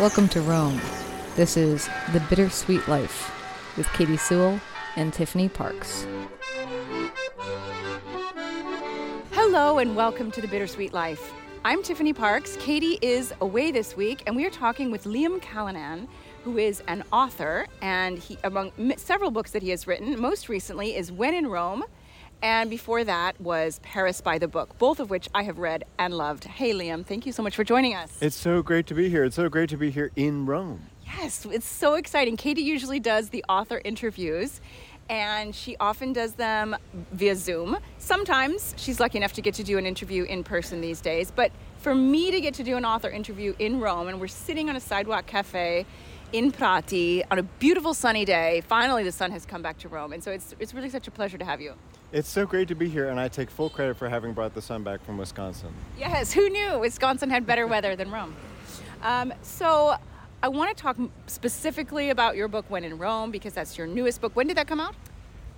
Welcome to Rome. This is The Bittersweet Life with Katie Sewell and Tiffany Parks. Hello and welcome to The Bittersweet Life. I'm Tiffany Parks. Katie is away this week, and we are talking with Liam Callanan, who is an author, and he, among several books that he has written, most recently is When in Rome, and before that was Paris by the Book, both of which I have read and loved. Hey, Liam, thank you so much for joining us. It's so great to be here. It's so great to be here in Rome. Yes, it's so exciting. Katie usually does the author interviews, and she often does them via Zoom. Sometimes she's lucky enough to get to do an interview in person these days, but for me to get to do an author interview in Rome, and we're sitting on a sidewalk cafe in Prati on a beautiful sunny day. Finally, the sun has come back to Rome, and so it's, it's really such a pleasure to have you. It's so great to be here, and I take full credit for having brought the sun back from Wisconsin. Yes, who knew Wisconsin had better weather than Rome? Um, so, I want to talk specifically about your book, When in Rome, because that's your newest book. When did that come out?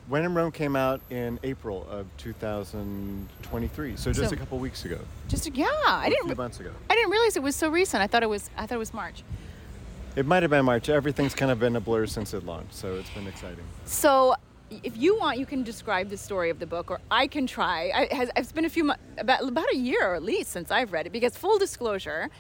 When in Rome came out in April of 2023, so just So- a couple weeks ago. Just yeah, I a didn't. few months ago. I didn't realize it was so recent. I thought it was. I thought it was March. It might have been March. Everything's kind of been a blur since it launched, so it's been exciting. So, if you want, you can describe the story of the book, or I can try. I, has, it's been a few mo- about about a year or at least since I've read it. Because full disclosure,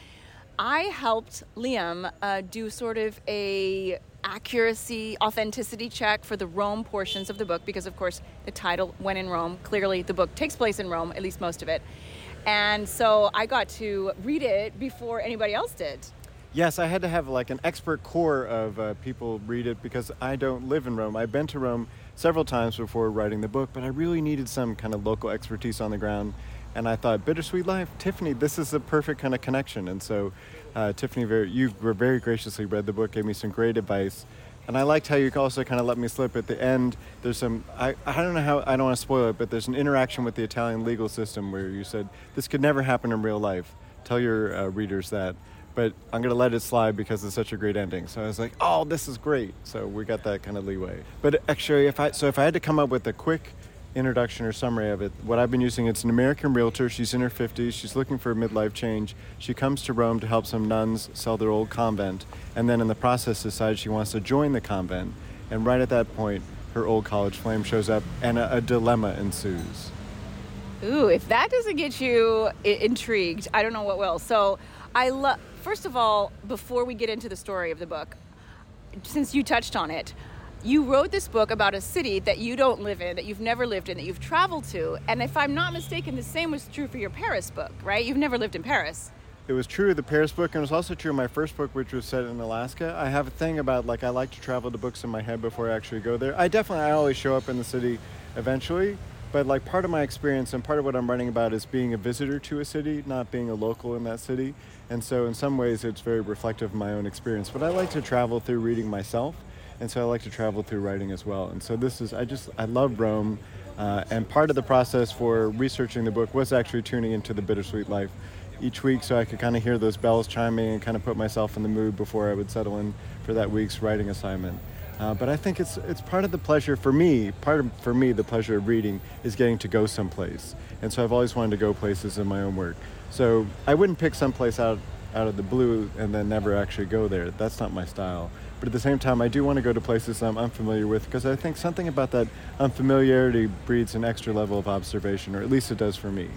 I helped Liam uh, do sort of a accuracy, authenticity check for the Rome portions of the book, because of course the title "When in Rome" clearly the book takes place in Rome, at least most of it. And so I got to read it before anybody else did. Yes, I had to have like an expert corps of uh, people read it because I don't live in Rome. I've been to Rome several times before writing the book, but I really needed some kind of local expertise on the ground. And I thought, Bittersweet Life, Tiffany, this is the perfect kind of connection. And so, uh, Tiffany, you were very graciously read the book, gave me some great advice. And I liked how you also kind of let me slip at the end. There's some, I, I don't know how, I don't want to spoil it, but there's an interaction with the Italian legal system where you said, this could never happen in real life. Tell your uh, readers that but I'm gonna let it slide because it's such a great ending. So I was like, oh, this is great. So we got that kind of leeway. But actually, if I so if I had to come up with a quick introduction or summary of it, what I've been using, it's an American realtor. She's in her 50s. She's looking for a midlife change. She comes to Rome to help some nuns sell their old convent, and then in the process decides she wants to join the convent. And right at that point, her old college flame shows up, and a, a dilemma ensues. Ooh, if that doesn't get you I- intrigued, I don't know what will. So, I love. First of all, before we get into the story of the book, since you touched on it, you wrote this book about a city that you don't live in, that you've never lived in, that you've traveled to. And if I'm not mistaken, the same was true for your Paris book, right? You've never lived in Paris. It was true of the Paris book, and it was also true of my first book, which was set in Alaska. I have a thing about like I like to travel to books in my head before I actually go there. I definitely I always show up in the city eventually, but like part of my experience and part of what I'm writing about is being a visitor to a city, not being a local in that city. And so in some ways it's very reflective of my own experience. But I like to travel through reading myself, and so I like to travel through writing as well. And so this is I just I love Rome. Uh, and part of the process for researching the book was actually tuning into the bittersweet life each week so I could kind of hear those bells chiming and kind of put myself in the mood before I would settle in for that week's writing assignment. Uh, but I think it's it's part of the pleasure for me. Part of for me the pleasure of reading is getting to go someplace, and so I've always wanted to go places in my own work. So I wouldn't pick someplace out out of the blue and then never actually go there. That's not my style. But at the same time, I do want to go to places I'm unfamiliar with because I think something about that unfamiliarity breeds an extra level of observation, or at least it does for me.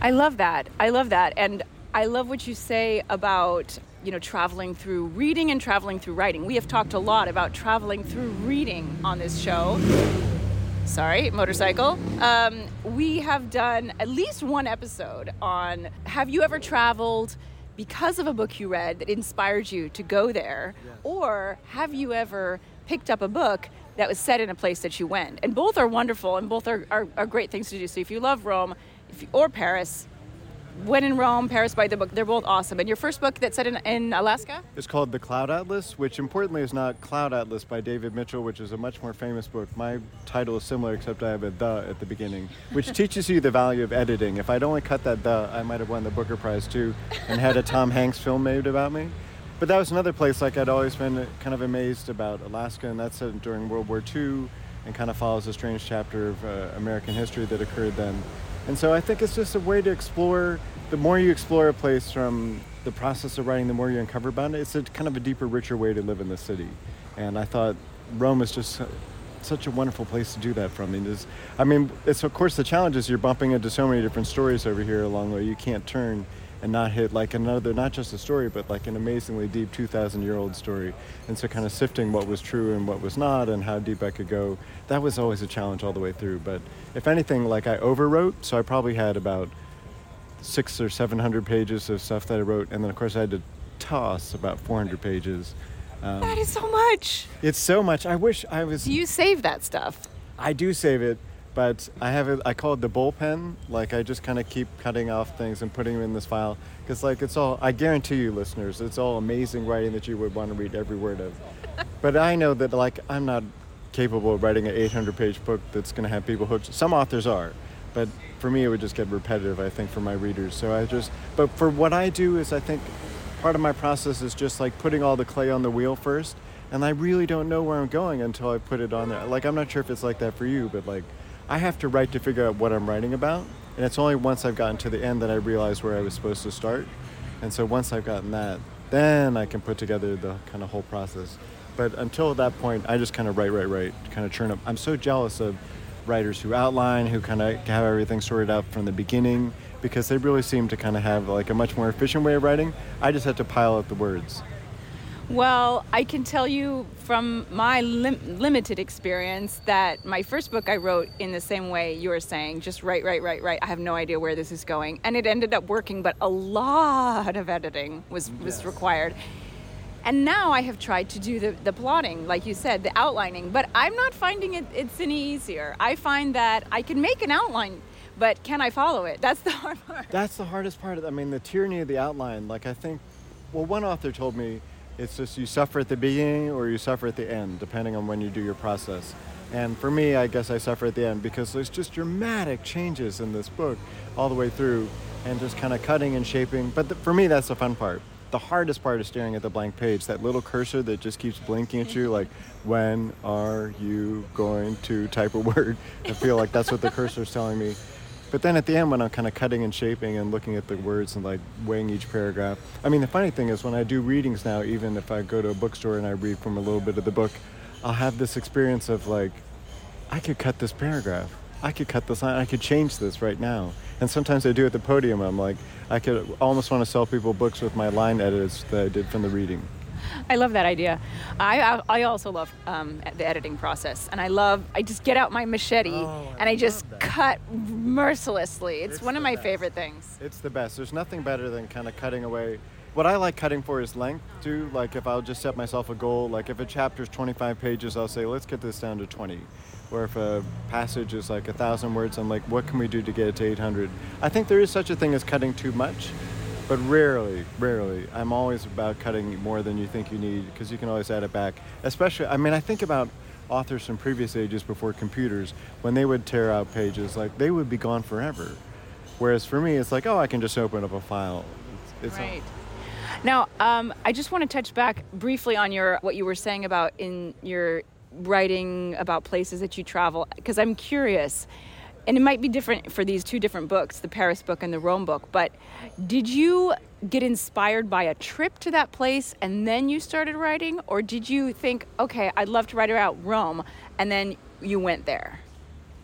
I love that. I love that. And I love what you say about, you know, traveling through reading and traveling through writing. We have talked a lot about traveling through reading on this show. Sorry, motorcycle. Um, we have done at least one episode on have you ever traveled because of a book you read that inspired you to go there? Or have you ever picked up a book that was set in a place that you went? And both are wonderful and both are, are, are great things to do. So if you love Rome if you, or Paris, when in Rome, Paris by the book, they're both awesome. And your first book that's set in, in Alaska? It's called The Cloud Atlas, which importantly is not Cloud Atlas by David Mitchell, which is a much more famous book. My title is similar, except I have a the at the beginning, which teaches you the value of editing. If I'd only cut that the, I might have won the Booker Prize too and had a Tom Hanks film made about me. But that was another place like I'd always been kind of amazed about Alaska, and that's set during World War II and kind of follows a strange chapter of uh, American history that occurred then. And so I think it's just a way to explore the more you explore a place from the process of writing, the more you uncover about it. It's a kind of a deeper, richer way to live in the city. And I thought Rome is just such a wonderful place to do that from. I mean, it's, I mean, it's of course the challenge is you're bumping into so many different stories over here along the way. You can't turn and not hit like another, not just a story, but like an amazingly deep 2,000 year old story. And so, kind of sifting what was true and what was not, and how deep I could go. That was always a challenge all the way through. But if anything, like I overwrote, so I probably had about six or 700 pages of stuff that I wrote, and then of course I had to toss about 400 pages. Um, that is so much. It's so much. I wish I was. Do you save that stuff? I do save it, but I have it. I call it the bullpen. Like I just kind of keep cutting off things and putting them in this file because, like, it's all. I guarantee you, listeners, it's all amazing writing that you would want to read every word of. but I know that, like, I'm not capable of writing an 800-page book that's going to have people hooked. Some authors are, but for me, it would just get repetitive. I think for my readers. So I just. But for what I do is, I think part of my process is just like putting all the clay on the wheel first and i really don't know where i'm going until i put it on there like i'm not sure if it's like that for you but like i have to write to figure out what i'm writing about and it's only once i've gotten to the end that i realize where i was supposed to start and so once i've gotten that then i can put together the kind of whole process but until that point i just kind of write write write kind of churn up i'm so jealous of writers who outline who kind of have everything sorted out from the beginning because they really seem to kind of have like a much more efficient way of writing. I just have to pile up the words. Well, I can tell you from my lim- limited experience that my first book I wrote in the same way you were saying, just write, write, write, write. I have no idea where this is going, and it ended up working, but a lot of editing was was required. And now I have tried to do the, the plotting, like you said, the outlining, but I'm not finding it it's any easier. I find that I can make an outline but can I follow it? That's the hard part. That's the hardest part. I mean, the tyranny of the outline. Like I think, well, one author told me it's just you suffer at the beginning or you suffer at the end, depending on when you do your process. And for me, I guess I suffer at the end because there's just dramatic changes in this book all the way through, and just kind of cutting and shaping. But the, for me, that's the fun part. The hardest part is staring at the blank page, that little cursor that just keeps blinking at you, like, when are you going to type a word? I feel like that's what the cursor is telling me. But then at the end, when I'm kind of cutting and shaping and looking at the words and like weighing each paragraph, I mean, the funny thing is when I do readings now, even if I go to a bookstore and I read from a little bit of the book, I'll have this experience of like, I could cut this paragraph. I could cut this line. I could change this right now. And sometimes I do at the podium. I'm like, I could almost want to sell people books with my line edits that I did from the reading. I love that idea. I I also love um, the editing process, and I love I just get out my machete oh, and I, I just cut mercilessly. It's, it's one of my best. favorite things. It's the best. There's nothing better than kind of cutting away. What I like cutting for is length too. Like if I'll just set myself a goal, like if a chapter is 25 pages, I'll say let's get this down to 20. Or if a passage is like a thousand words, I'm like, what can we do to get it to 800? I think there is such a thing as cutting too much but rarely, rarely. I'm always about cutting more than you think you need because you can always add it back. Especially, I mean, I think about authors from previous ages before computers when they would tear out pages, like they would be gone forever. Whereas for me, it's like, oh, I can just open up a file. It's, it's right. now, um, I just want to touch back briefly on your what you were saying about in your writing about places that you travel because I'm curious and it might be different for these two different books, the Paris book and the Rome book, but did you get inspired by a trip to that place and then you started writing? Or did you think, okay, I'd love to write about Rome, and then you went there?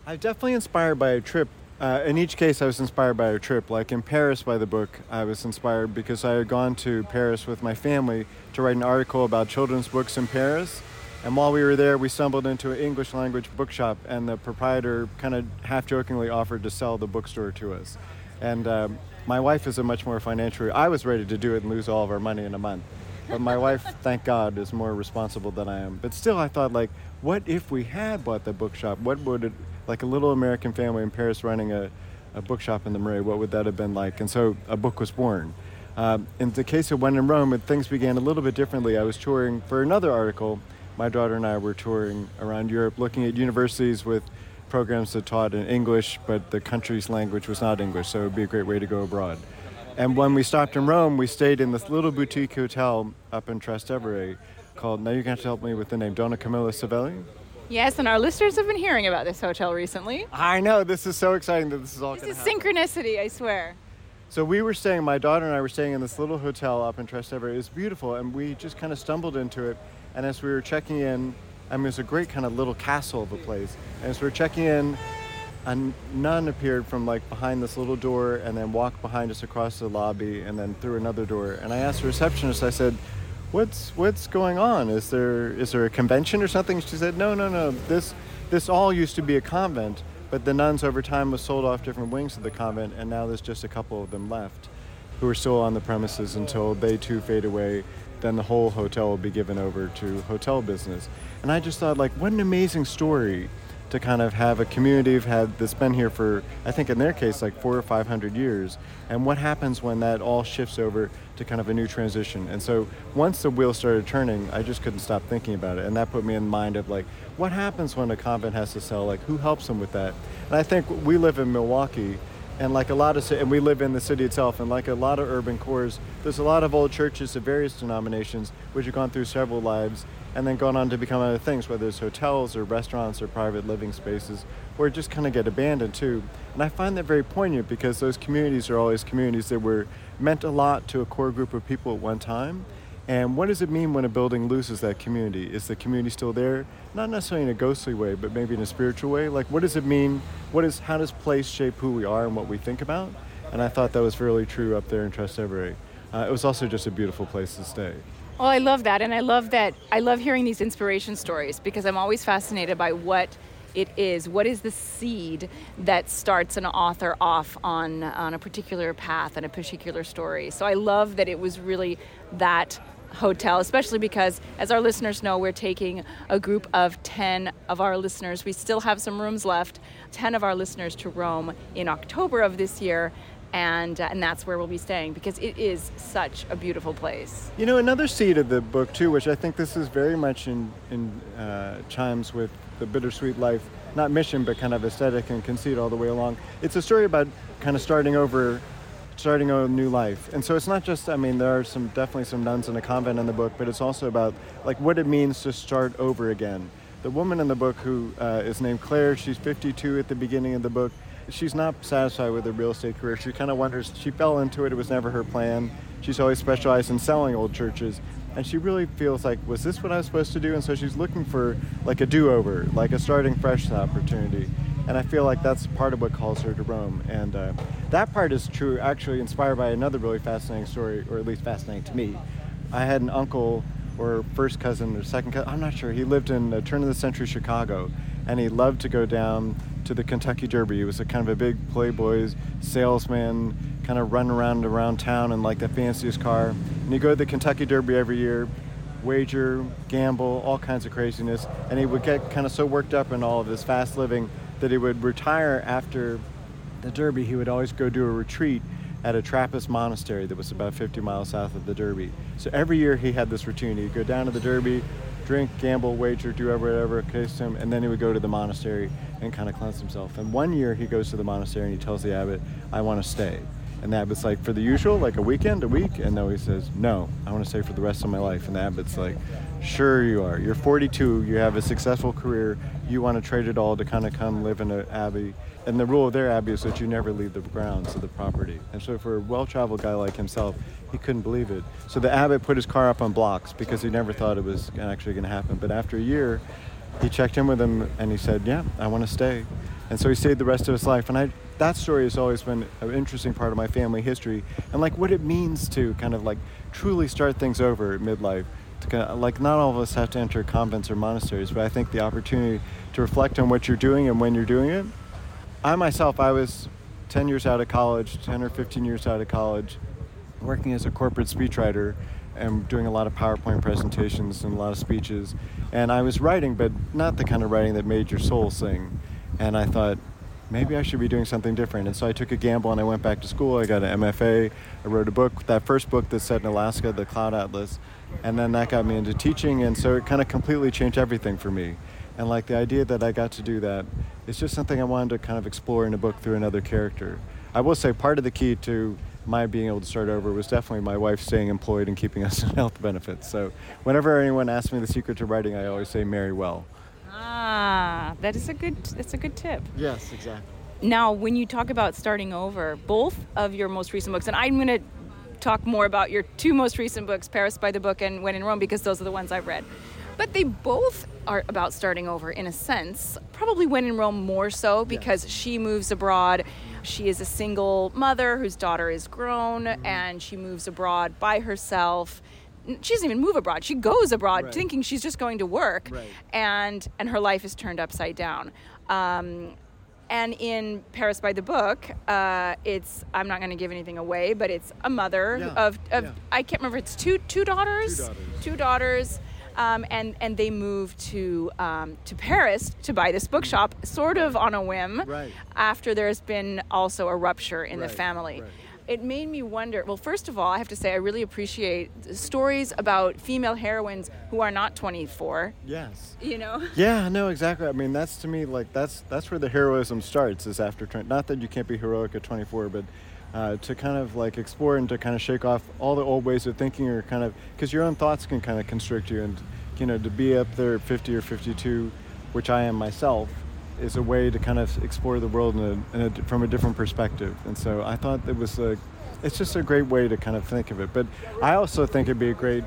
I'm definitely inspired by a trip. Uh, in each case, I was inspired by a trip. Like in Paris, by the book, I was inspired because I had gone to Paris with my family to write an article about children's books in Paris and while we were there, we stumbled into an English language bookshop, and the proprietor kind of half jokingly offered to sell the bookstore to us. And um, my wife is a much more financially, I was ready to do it and lose all of our money in a month. But my wife, thank God, is more responsible than I am. But still, I thought, like, what if we had bought the bookshop? What would it, like a little American family in Paris running a, a bookshop in the Marais, what would that have been like? And so a book was born. Um, in the case of When in Rome, things began a little bit differently. I was touring for another article my daughter and I were touring around Europe looking at universities with programs that taught in English, but the country's language was not English, so it would be a great way to go abroad. And when we stopped in Rome, we stayed in this little boutique hotel up in Trastevere called, now you're going to have to help me with the name, Donna Camilla Savelli? Yes, and our listeners have been hearing about this hotel recently. I know, this is so exciting that this is all This is synchronicity, I swear. So we were staying, my daughter and I were staying in this little hotel up in Trastevere. It was beautiful, and we just kind of stumbled into it. And as we were checking in, I mean, it's a great kind of little castle of a place. And as we were checking in, a nun appeared from like behind this little door and then walked behind us across the lobby and then through another door. And I asked the receptionist, I said, "What's what's going on? Is there is there a convention or something?" She said, "No, no, no. This this all used to be a convent, but the nuns over time was sold off different wings of the convent, and now there's just a couple of them left, who are still on the premises until they too fade away. Then the whole hotel will be given over to hotel business." And I just thought, like, what an amazing story to kind of have a community of had that's been here for I think in their case like four or five hundred years. And what happens when that all shifts over to kind of a new transition? And so once the wheel started turning I just couldn't stop thinking about it. And that put me in mind of like what happens when a convent has to sell? Like who helps them with that? And I think we live in Milwaukee and like a lot of and we live in the city itself and like a lot of urban cores there's a lot of old churches of various denominations which have gone through several lives and then gone on to become other things, whether it's hotels or restaurants or private living spaces, or just kind of get abandoned too. And I find that very poignant because those communities are always communities that were meant a lot to a core group of people at one time. And what does it mean when a building loses that community? Is the community still there? Not necessarily in a ghostly way, but maybe in a spiritual way. Like, what does it mean? What is how does place shape who we are and what we think about? And I thought that was really true up there in Trastevere. Uh, it was also just a beautiful place to stay. Oh, I love that. And I love that. I love hearing these inspiration stories because I'm always fascinated by what it is. What is the seed that starts an author off on, on a particular path and a particular story? So I love that it was really that hotel, especially because, as our listeners know, we're taking a group of 10 of our listeners. We still have some rooms left, 10 of our listeners to Rome in October of this year and uh, and that's where we'll be staying because it is such a beautiful place. You know, another seed of the book too, which I think this is very much in in uh, chimes with the bittersweet life, not mission, but kind of aesthetic and conceit all the way along. It's a story about kind of starting over. Starting a new life, and so it's not just. I mean, there are some definitely some nuns in a convent in the book, but it's also about like what it means to start over again. The woman in the book who uh, is named Claire, she's 52 at the beginning of the book she's not satisfied with her real estate career. She kind of wonders, she fell into it, it was never her plan. She's always specialized in selling old churches. And she really feels like, was this what I was supposed to do? And so she's looking for like a do over, like a starting fresh opportunity. And I feel like that's part of what calls her to Rome. And uh, that part is true, actually, inspired by another really fascinating story, or at least fascinating to me. I had an uncle or first cousin or second cousin, I'm not sure. He lived in turn of the century Chicago, and he loved to go down to the Kentucky Derby. He was a kind of a big playboy salesman, kind of run around around town in like the fanciest car. And he'd go to the Kentucky Derby every year, wager, gamble, all kinds of craziness. And he would get kind of so worked up in all of this fast living that he would retire after the Derby. He would always go do a retreat at a Trappist monastery that was about 50 miles south of the Derby. So every year he had this routine. He'd go down to the Derby, drink, gamble, wager, do whatever case him, and then he would go to the monastery and kind of cleanse himself. And one year he goes to the monastery and he tells the abbot, I want to stay. And the abbot's like, for the usual, like a weekend, a week? And no, he says, no, I want to stay for the rest of my life. And the abbot's like, sure you are. You're 42, you have a successful career, you want to trade it all to kind of come live in an abbey. And the rule of their abbey is that you never leave the grounds of the property. And so for a well-traveled guy like himself, he couldn't believe it. So the abbot put his car up on blocks because he never thought it was actually going to happen. But after a year, he checked in with him and he said, "Yeah, I want to stay." And so he stayed the rest of his life. And I, that story has always been an interesting part of my family history and like what it means to kind of like truly start things over at midlife. To kind of, like not all of us have to enter convents or monasteries, but I think the opportunity to reflect on what you're doing and when you're doing it. I myself, I was 10 years out of college, 10 or 15 years out of college, working as a corporate speechwriter and doing a lot of PowerPoint presentations and a lot of speeches. And I was writing, but not the kind of writing that made your soul sing. And I thought, maybe I should be doing something different. And so I took a gamble and I went back to school. I got an MFA. I wrote a book, that first book that's set in Alaska, The Cloud Atlas. And then that got me into teaching. And so it kind of completely changed everything for me. And like the idea that I got to do that, it's just something I wanted to kind of explore in a book through another character. I will say part of the key to my being able to start over was definitely my wife staying employed and keeping us in health benefits. So whenever anyone asks me the secret to writing, I always say marry well. Ah, that is a good. That's a good tip. Yes, exactly. Now, when you talk about starting over, both of your most recent books, and I'm going to talk more about your two most recent books, Paris by the Book and When in Rome, because those are the ones I've read. But they both are about starting over in a sense. Probably When in Rome more so because yes. she moves abroad. She is a single mother whose daughter is grown mm-hmm. and she moves abroad by herself she doesn't even move abroad. She goes abroad right. thinking she's just going to work, right. and and her life is turned upside down. Um, and in Paris by the Book, uh, it's I'm not going to give anything away, but it's a mother yeah. of, of yeah. I can't remember. It's two two daughters. Two daughters. Two daughters. Um, and and they move to um, to Paris to buy this bookshop, sort of on a whim, right. after there's been also a rupture in right. the family. Right it made me wonder. Well, first of all, I have to say I really appreciate stories about female heroines who are not 24. Yes. You know. Yeah, no, exactly. I mean, that's to me like that's that's where the heroism starts is after 20. Not that you can't be heroic at 24, but uh, to kind of like explore and to kind of shake off all the old ways of thinking or kind of because your own thoughts can kind of constrict you and you know to be up there at 50 or 52 which i am myself is a way to kind of explore the world in a, in a, from a different perspective. And so I thought it was a, it's just a great way to kind of think of it. But I also think it'd be a great,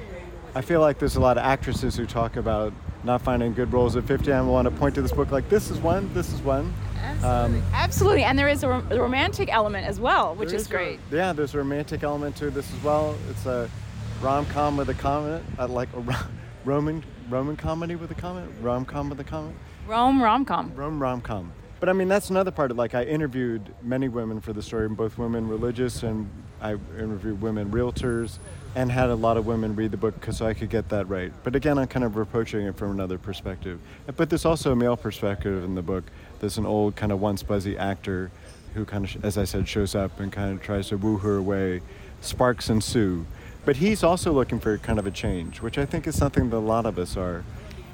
I feel like there's a lot of actresses who talk about not finding good roles at 50. I want to point to this book like this is one, this is one. Absolutely. Um, Absolutely. And there is a, rom- romantic element as well, which is, is, great. A, yeah, there's a romantic element to this as well. It's a rom-com with a comment, uh, like a Roman Roman comedy with a comment, rom-com with a comment. Rome rom com. Rome rom com. But I mean, that's another part of like I interviewed many women for the story, both women religious and I interviewed women realtors, and had a lot of women read the book because so I could get that right. But again, I'm kind of approaching it from another perspective. But there's also a male perspective in the book. There's an old kind of once buzzy actor who kind of, as I said, shows up and kind of tries to woo her away. Sparks ensue. But he's also looking for kind of a change, which I think is something that a lot of us are.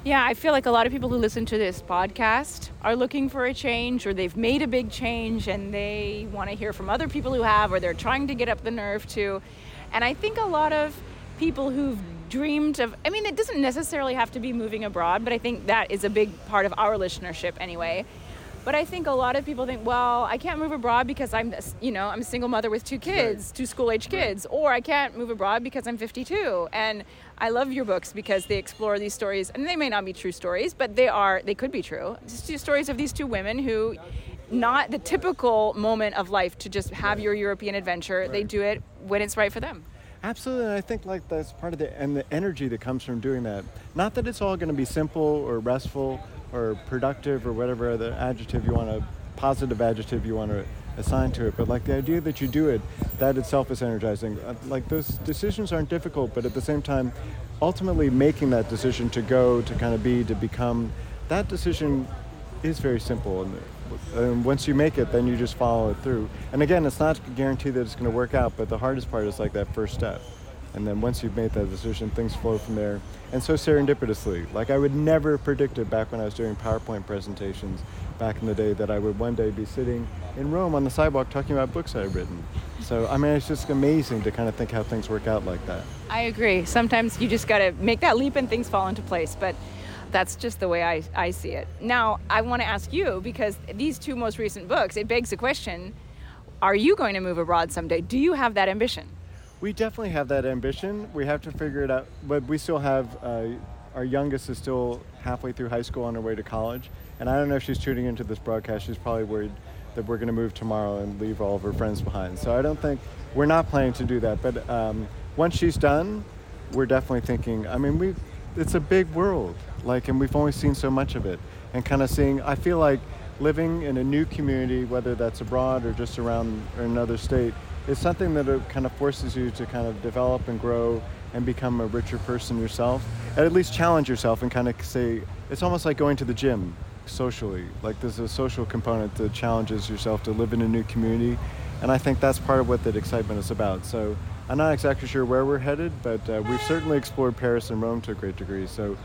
Yeah, I feel like a lot of people who listen to this podcast are looking for a change or they've made a big change and they want to hear from other people who have or they're trying to get up the nerve to. And I think a lot of people who've dreamed of, I mean, it doesn't necessarily have to be moving abroad, but I think that is a big part of our listenership anyway. But I think a lot of people think, well, I can't move abroad because I'm, you know, I'm a single mother with two kids, right. two school-age kids, or I can't move abroad because I'm 52. And I love your books because they explore these stories, and they may not be true stories, but they are, they could be true. Just two stories of these two women who, not the typical moment of life to just have your European adventure. Right. They do it when it's right for them. Absolutely, and I think like that's part of the and the energy that comes from doing that. Not that it's all going to be simple or restful or productive or whatever other adjective you want to, positive adjective you want to assign to it. But like the idea that you do it, that itself is energizing. Uh, like those decisions aren't difficult, but at the same time, ultimately making that decision to go, to kind of be, to become, that decision is very simple. And, and once you make it, then you just follow it through. And again, it's not guaranteed that it's going to work out, but the hardest part is like that first step. And then once you've made that decision, things flow from there. And so serendipitously, like I would never have predicted back when I was doing PowerPoint presentations back in the day that I would one day be sitting in Rome on the sidewalk talking about books I had written. So, I mean, it's just amazing to kind of think how things work out like that. I agree. Sometimes you just got to make that leap and things fall into place. But that's just the way I, I see it. Now, I want to ask you because these two most recent books, it begs the question are you going to move abroad someday? Do you have that ambition? We definitely have that ambition. We have to figure it out, but we still have uh, our youngest is still halfway through high school on her way to college, and I don't know if she's tuning into this broadcast. She's probably worried that we're going to move tomorrow and leave all of her friends behind. So I don't think we're not planning to do that. But um, once she's done, we're definitely thinking. I mean, we it's a big world, like, and we've only seen so much of it, and kind of seeing. I feel like living in a new community, whether that's abroad or just around another state, is something that it kind of forces you to kind of develop and grow and become a richer person yourself, and at least challenge yourself and kind of say it's almost like going to the gym socially. Like there's a social component that challenges yourself to live in a new community, and I think that's part of what that excitement is about. So I'm not exactly sure where we're headed, but uh, we've certainly explored Paris and Rome to a great degree. So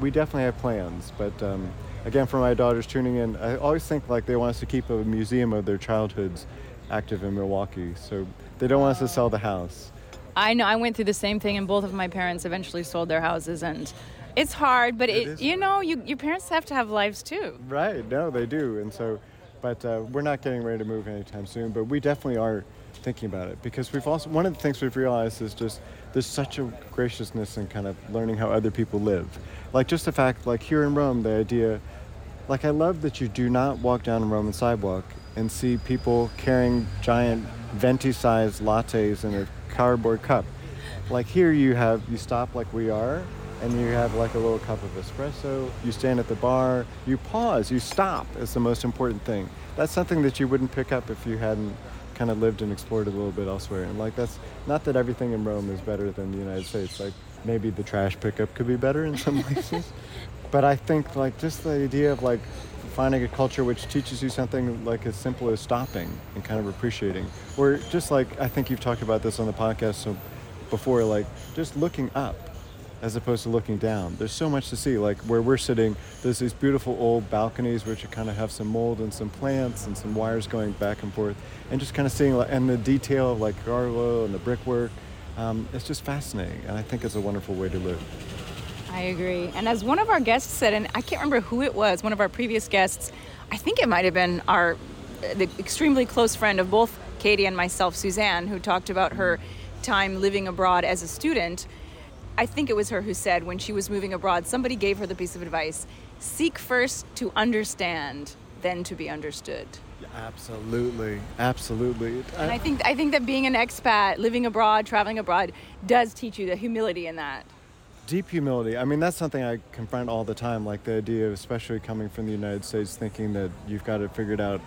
we definitely have plans, but. Um, again, for my daughters tuning in, I always think like they want us to keep a museum of their childhoods active in Milwaukee. So they don't want us to sell the house. I know. I went through the same thing, and both of my parents eventually sold their houses, and it's hard. But it, it you know, you, your parents have to have lives too. Right. No, they do, and so But uh, we're not getting ready to move anytime soon. But we definitely are thinking about it because we've also one of the things we've realized is just there's such a graciousness in kind of learning how other people live. Like just the fact, like here in Rome, the idea, like I love that you do not walk down a Roman sidewalk and see people carrying giant venti-sized lattes in a cardboard cup. Like here, you have you stop like we are, and you have like a little cup of espresso. You stand at the bar, you pause, you stop. Is the most important thing. That's something that you wouldn't pick up if you hadn't kind of lived and explored a little bit elsewhere. And like that's not that everything in Rome is better than the United States. Like maybe the trash pickup could be better in some places. but I think like just the idea of like finding a culture which teaches you something like as simple as stopping and kind of appreciating. Or just like I think you've talked about this on the podcast so before, like just looking up as opposed to looking down. There's so much to see. Like where we're sitting, there's these beautiful old balconies which kind of have some mold and some plants and some wires going back and forth, and just kind of seeing and the detail of like Carlo and the brickwork. Um, it's just fascinating, and I think it's a wonderful way to live. I agree. And as one of our guests said, and I can't remember who it was, one of our previous guests, I think it might have been our uh, the extremely close friend of both Katie and myself, Suzanne, who talked about her time living abroad as a student. I think it was her who said when she was moving abroad, somebody gave her the piece of advice seek first to understand, then to be understood. Absolutely, absolutely. And I think I think that being an expat, living abroad, traveling abroad, does teach you the humility in that. Deep humility. I mean, that's something I confront all the time. Like the idea of, especially coming from the United States, thinking that you've got it figured out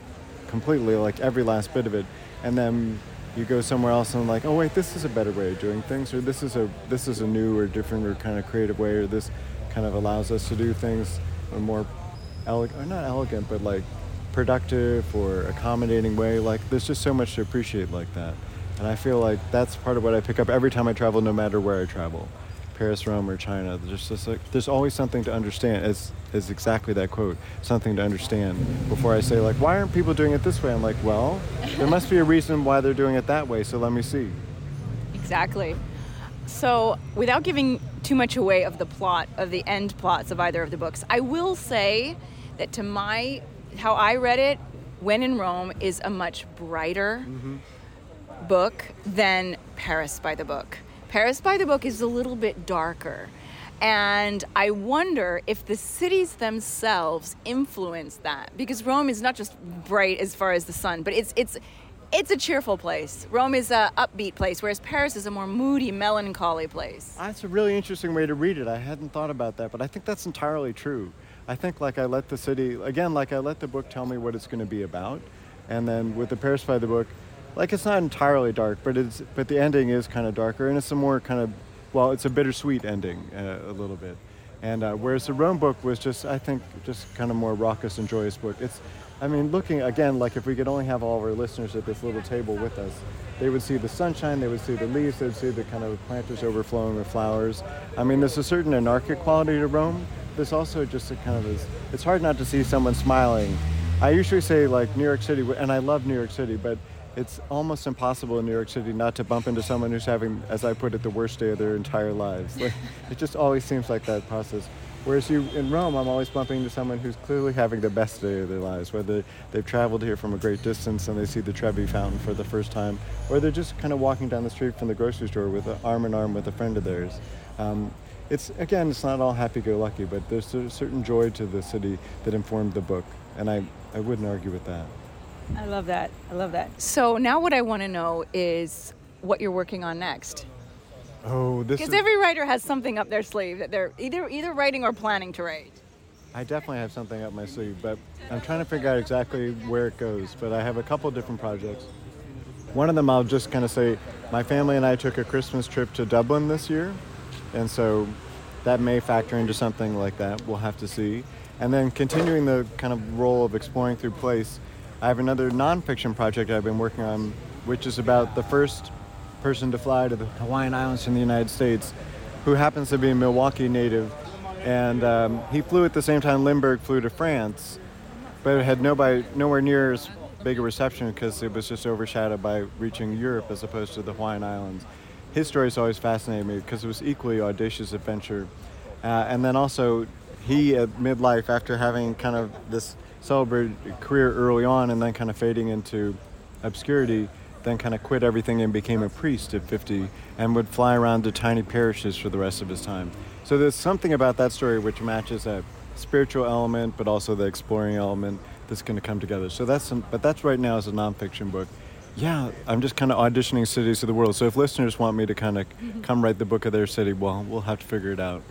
completely, like every last bit of it, and then you go somewhere else and like, oh wait, this is a better way of doing things, or this is a this is a new or different or kind of creative way, or this kind of allows us to do things a more elegant, or not elegant, but like productive or accommodating way. Like there's just so much to appreciate like that, and I feel like that's part of what I pick up every time I travel, no matter where I travel. Paris, Rome, or China. There's just like there's always something to understand. Is is exactly that quote, something to understand. Before I say like, why aren't people doing it this way? I'm like, well, there must be a reason why they're doing it that way. So let me see. Exactly. So without giving too much away of the plot of the end plots of either of the books, I will say that to my how I read it, When in Rome is a much brighter mm-hmm. book than Paris by the book. Paris by the Book is a little bit darker. And I wonder if the cities themselves influence that because Rome is not just bright as far as the sun, but it's it's it's a cheerful place. Rome is a upbeat place, whereas Paris is a more moody, melancholy place. That's a really interesting way to read it. I hadn't thought about that, but I think that's entirely true. I think like I let the city again, like I let the book tell me what it's going to be about, and then with the Paris by the book, like it's not entirely dark, but it's but the ending is kind of darker, and it's a more kind of well, it's a bittersweet ending uh, a little bit. And uh, whereas the Rome book was just, I think, just kind of more raucous and joyous book. It's, I mean, looking again, like if we could only have all of our listeners at this little table with us, they would see the sunshine, they would see the leaves, they would see the kind of planters overflowing with flowers. I mean, there's a certain anarchic quality to Rome. There's also just a kind of this, it's hard not to see someone smiling. I usually say like New York City, and I love New York City, but it's almost impossible in New York City not to bump into someone who's having, as I put it, the worst day of their entire lives. Like, it just always seems like that process. Whereas you in Rome, I'm always bumping into someone who's clearly having the best day of their lives, whether they've traveled here from a great distance and they see the Trevi Fountain for the first time, or they're just kind of walking down the street from the grocery store with a, arm in arm with a friend of theirs. Um, it's again, it's not all happy-go-lucky, but there's a certain joy to the city that informed the book, and I, I wouldn't argue with that. I love that. I love that. So now what I want to know is what you're working on next. Oh, this Because every writer has something up their sleeve that they're either either writing or planning to write. I definitely have something up my sleeve, but I'm trying to figure out exactly where it goes. But I have a couple different projects. One of them I'll just kind of say my family and I took a Christmas trip to Dublin this year, and so that may factor into something like that. We'll have to see. And then continuing the kind of role of exploring through place, I have another nonfiction project I've been working on, which is about the first person to fly to the Hawaiian Islands from the United States, who happens to be a Milwaukee native. And um, he flew at the same time Lindbergh flew to France, but it had nobody, nowhere near as big a reception because it was just overshadowed by reaching Europe as opposed to the Hawaiian Islands. His story has always fascinated me because it was equally audacious adventure. Uh, and then also, he at midlife, after having kind of this celebrated career early on and then kind of fading into obscurity, then kind of quit everything and became a priest at 50 and would fly around to tiny parishes for the rest of his time. So there's something about that story which matches that spiritual element, but also the exploring element that's going to come together. So that's some, but that's right now as a nonfiction book. Yeah, I'm just kind of auditioning cities of the world. So if listeners want me to kind of mm-hmm. come write the book of their city, well, we'll have to figure it out.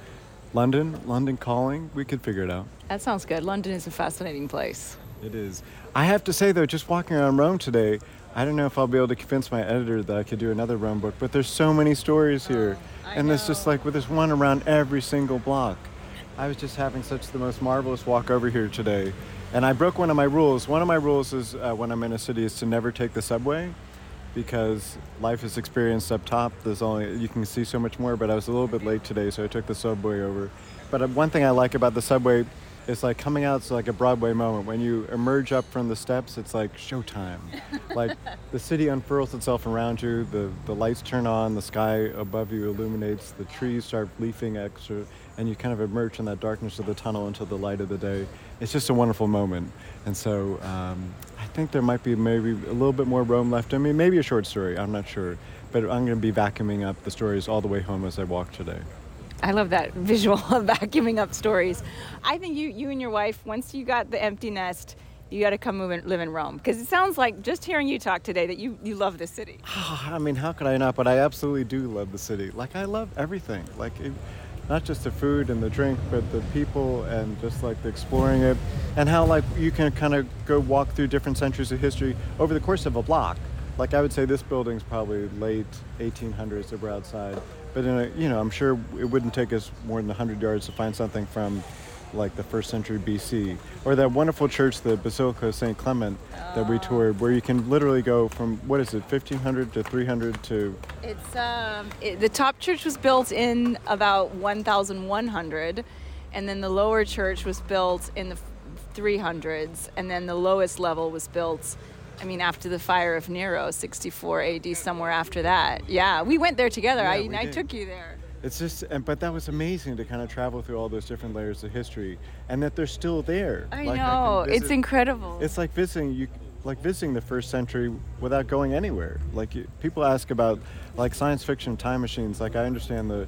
London, London calling, we could figure it out. That sounds good. London is a fascinating place. It is. I have to say though, just walking around Rome today, I don't know if I'll be able to convince my editor that I could do another Rome book, but there's so many stories here. I and there's just like, well, there's one around every single block. I was just having such the most marvelous walk over here today. And I broke one of my rules. One of my rules is uh, when I'm in a city is to never take the subway because life is experienced up top. There's only, you can see so much more, but I was a little bit late today, so I took the subway over. But uh, one thing I like about the subway is like coming out, it's like a Broadway moment. When you emerge up from the steps, it's like showtime. like the city unfurls itself around you, the, the lights turn on, the sky above you illuminates, the trees start leafing extra, and you kind of emerge from that darkness of the tunnel into the light of the day. It's just a wonderful moment. And so um, think there might be maybe a little bit more Rome left in me, maybe a short story, I'm not sure. But I'm going to be vacuuming up the stories all the way home as I walk today. I love that visual of vacuuming up stories. I think you, you and your wife, once you got the empty nest, you got to come move in, live in Rome because it sounds like just hearing you talk today that you, you love the city. I mean, how could I not? But I absolutely do love the city. Like, I love everything. Like, it, not just the food and the drink, but the people and just like the exploring it, and how like you can kind of go walk through different centuries of history over the course of a block. Like, I would say this building's probably late 1800s that we're outside, but in a, you know, I'm sure it wouldn't take us more than 100 yards to find something from like the first century BC, or that wonderful church, the Basilica of St. Clement, that we toured, where you can literally go from what is it, 1500 to 300 to It's um, it, the top church was built in about 1,100, and then the lower church was built in the 300s, and then the lowest level was built. I mean, after the fire of Nero, 64 AD, somewhere after that. Yeah, we went there together. Yeah, I, I took you there. It's just, and, but that was amazing to kind of travel through all those different layers of history, and that they're still there. I Like, know. can it's incredible. It's like visiting you, like visiting the first century without going anywhere. Like you, people ask about like science fiction time machines. Like I understand the,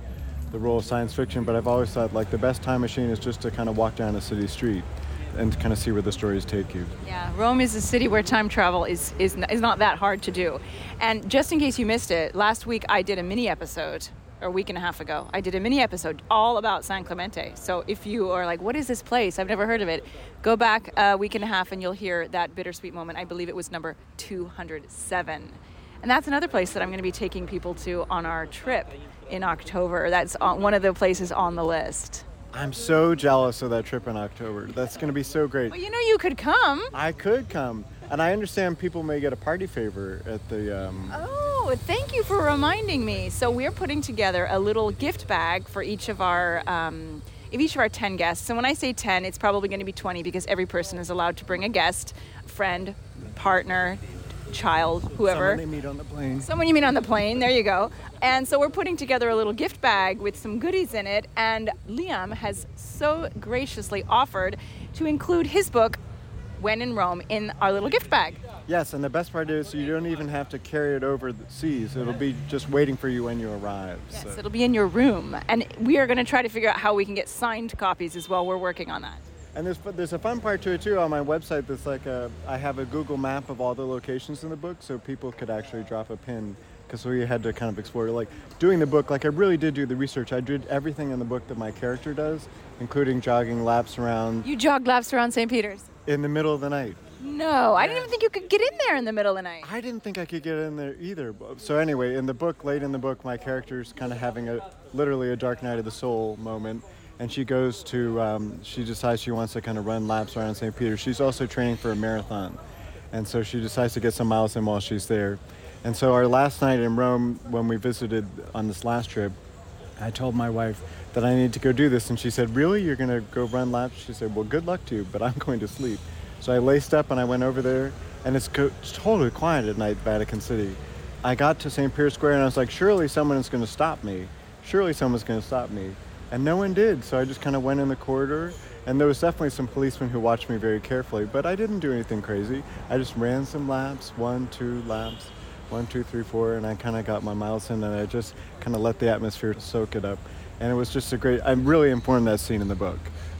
the role of science fiction, but I've always thought like the best time machine is just to kind of walk down a city street, and kind of see where the stories take you. Yeah, Rome is a city where time travel is, is, is not that hard to do. And just in case you missed it, last week I did a mini episode, or a week and a half ago, I did a mini episode all about San Clemente. So if you are like, what is this place? I've never heard of it. Go back a week and a half and you'll hear that bittersweet moment. I believe it was number 207. And that's another place that I'm going to be taking people to on our trip in October. That's one of the places on the list. I'm so jealous of that trip in October. That's going to be so great. Well, you know, you could come. I could come, and I understand people may get a party favor at the. Um, Oh, thank you for reminding me. So we're putting together a little gift bag for each of our um, of each of our 10 guests. So when I say 10, it's probably going to be 20 because every person is allowed to bring a guest, friend, partner, child, whoever. someone they meet on the plane. Someone you meet on the plane, there you go. And so we're putting together a little gift bag with some goodies in it. And Liam has so graciously offered to include his book, When in Rome, in our little gift bag. Yes, and the best part is you don't even have to carry it over the seas. It'll be just waiting for you when you arrive. Yes, so. it'll be in your room. And we are going to try to figure out how we can get signed copies as well. We're working on that. And there's there's a fun part to it too on my website. That's like a I have a Google map of all the locations in the book, so people could actually drop a pin. Because we had to kind of explore, like doing the book. Like I really did do the research. I did everything in the book that my character does, including jogging laps around You jog laps around St. Peter's? In the middle of the night. No, I didn't even think you could get in there in the middle of the night. I didn't think I could get in there either. So anyway, in the book, late in the book, my character's kind of having a literally a dark night of the soul moment, and she goes to um, she decides she wants to kind of run laps around St. Peter. She's also training for a marathon, and so she decides to get some miles in while she's there. And so our last night in Rome, when we visited on this last trip, I told my wife that I need to go do this, and she said, "Really? You're gonna go run laps?" She said, "Well, good luck to you, but I'm going to sleep." So I laced up and I went over there, and it's, co- it's totally quiet at night, Vatican City. I got to St. Peter's Square, and I was like, "Surely someone is going to stop me. Surely someone's going to stop me," and no one did. So I just kind of went in the corridor, And there was definitely some policemen who watched me very carefully, but I didn't do anything crazy. I just ran some laps, one, two laps, one, two, three, four, and I kind of got my miles in, and I just kind of let the atmosphere soak it up. And it was just a great. I'm really important that scene in the book.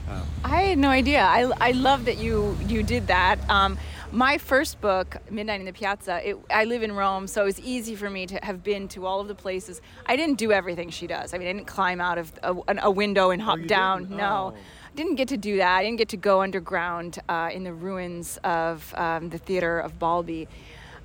Um, I had no idea. I, I love that you you did that. Um, my first book, Midnight in the Piazza, it, I live in Rome, so it was easy for me to have been to all of the places. I didn't do everything she does. I mean, I didn't climb out of a, a window and hop oh, down. Didn't? No. Oh. Didn't get to do that. I didn't get to go underground uh, in the ruins of um, the theater of Balbi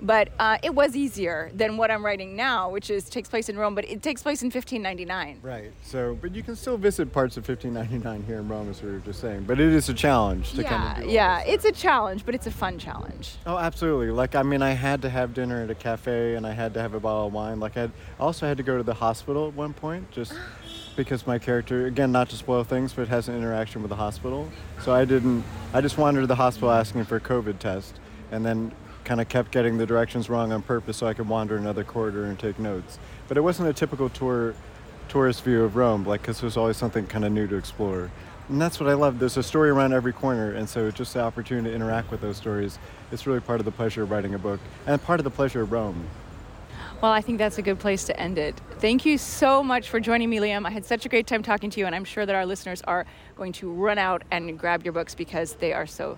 but uh, it was easier than what I'm writing now, which is takes place in Rome, but it takes place in 1599. Right. So, but you can still visit parts of 1599 here in Rome, as we were just saying. But it is a challenge to yeah, kind of do. Yeah, it's a challenge, but it's a fun challenge. Oh, absolutely. Like, I mean, I had to have dinner at a cafe, and I had to have a bottle of wine. Like, I also had to go to the hospital at one point, just because my character, again, not to spoil things, but has an interaction with the hospital. So I didn't. I just wandered to the hospital asking for a COVID test, and then kind of kept getting the directions wrong on purpose so I could wander another corridor and take notes. But it wasn't a typical tour tourist view of Rome, like because there's always something kind of new to explore. And that's what I love. There's a story around every corner, and so just the opportunity to interact with those stories It's really part of the pleasure of writing a book and part of the pleasure of Rome. Well, I think that's a good place to end it. Thank you so much for joining me, Liam. I had such a great time talking to you, and I'm sure that our listeners are going to run out and grab your books because they are so,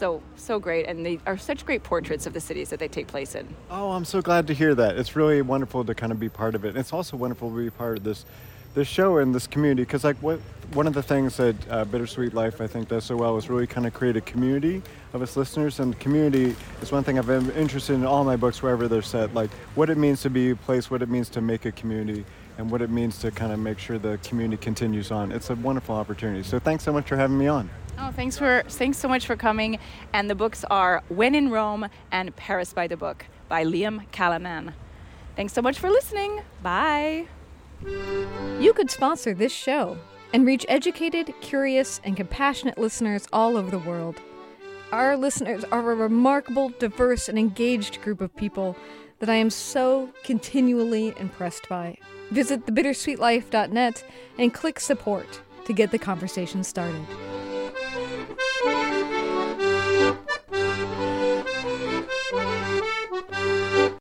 so, so great, and they are such great portraits of the cities that they take place in. Oh, I'm so glad to hear that. It's really wonderful to kind of be part of it. It's also wonderful to be part of this this show and this community because like what one of the things that uh, bittersweet life i think does so well is really kind of create a community of its listeners and community is one thing i've been interested in all my books wherever they're set like what it means to be a place what it means to make a community and what it means to kind of make sure the community continues on it's a wonderful opportunity so thanks so much for having me on Oh, thanks for thanks so much for coming. And the books are When in Rome and Paris by the Book by Liam Callanan. Thanks so much for listening. Bye. You could sponsor this show and reach educated, curious, and compassionate listeners all over the world. Our listeners are a remarkable, diverse, and engaged group of people that I am so continually impressed by. Visit thebittersweetlife.net and click support to get the conversation started. Bye.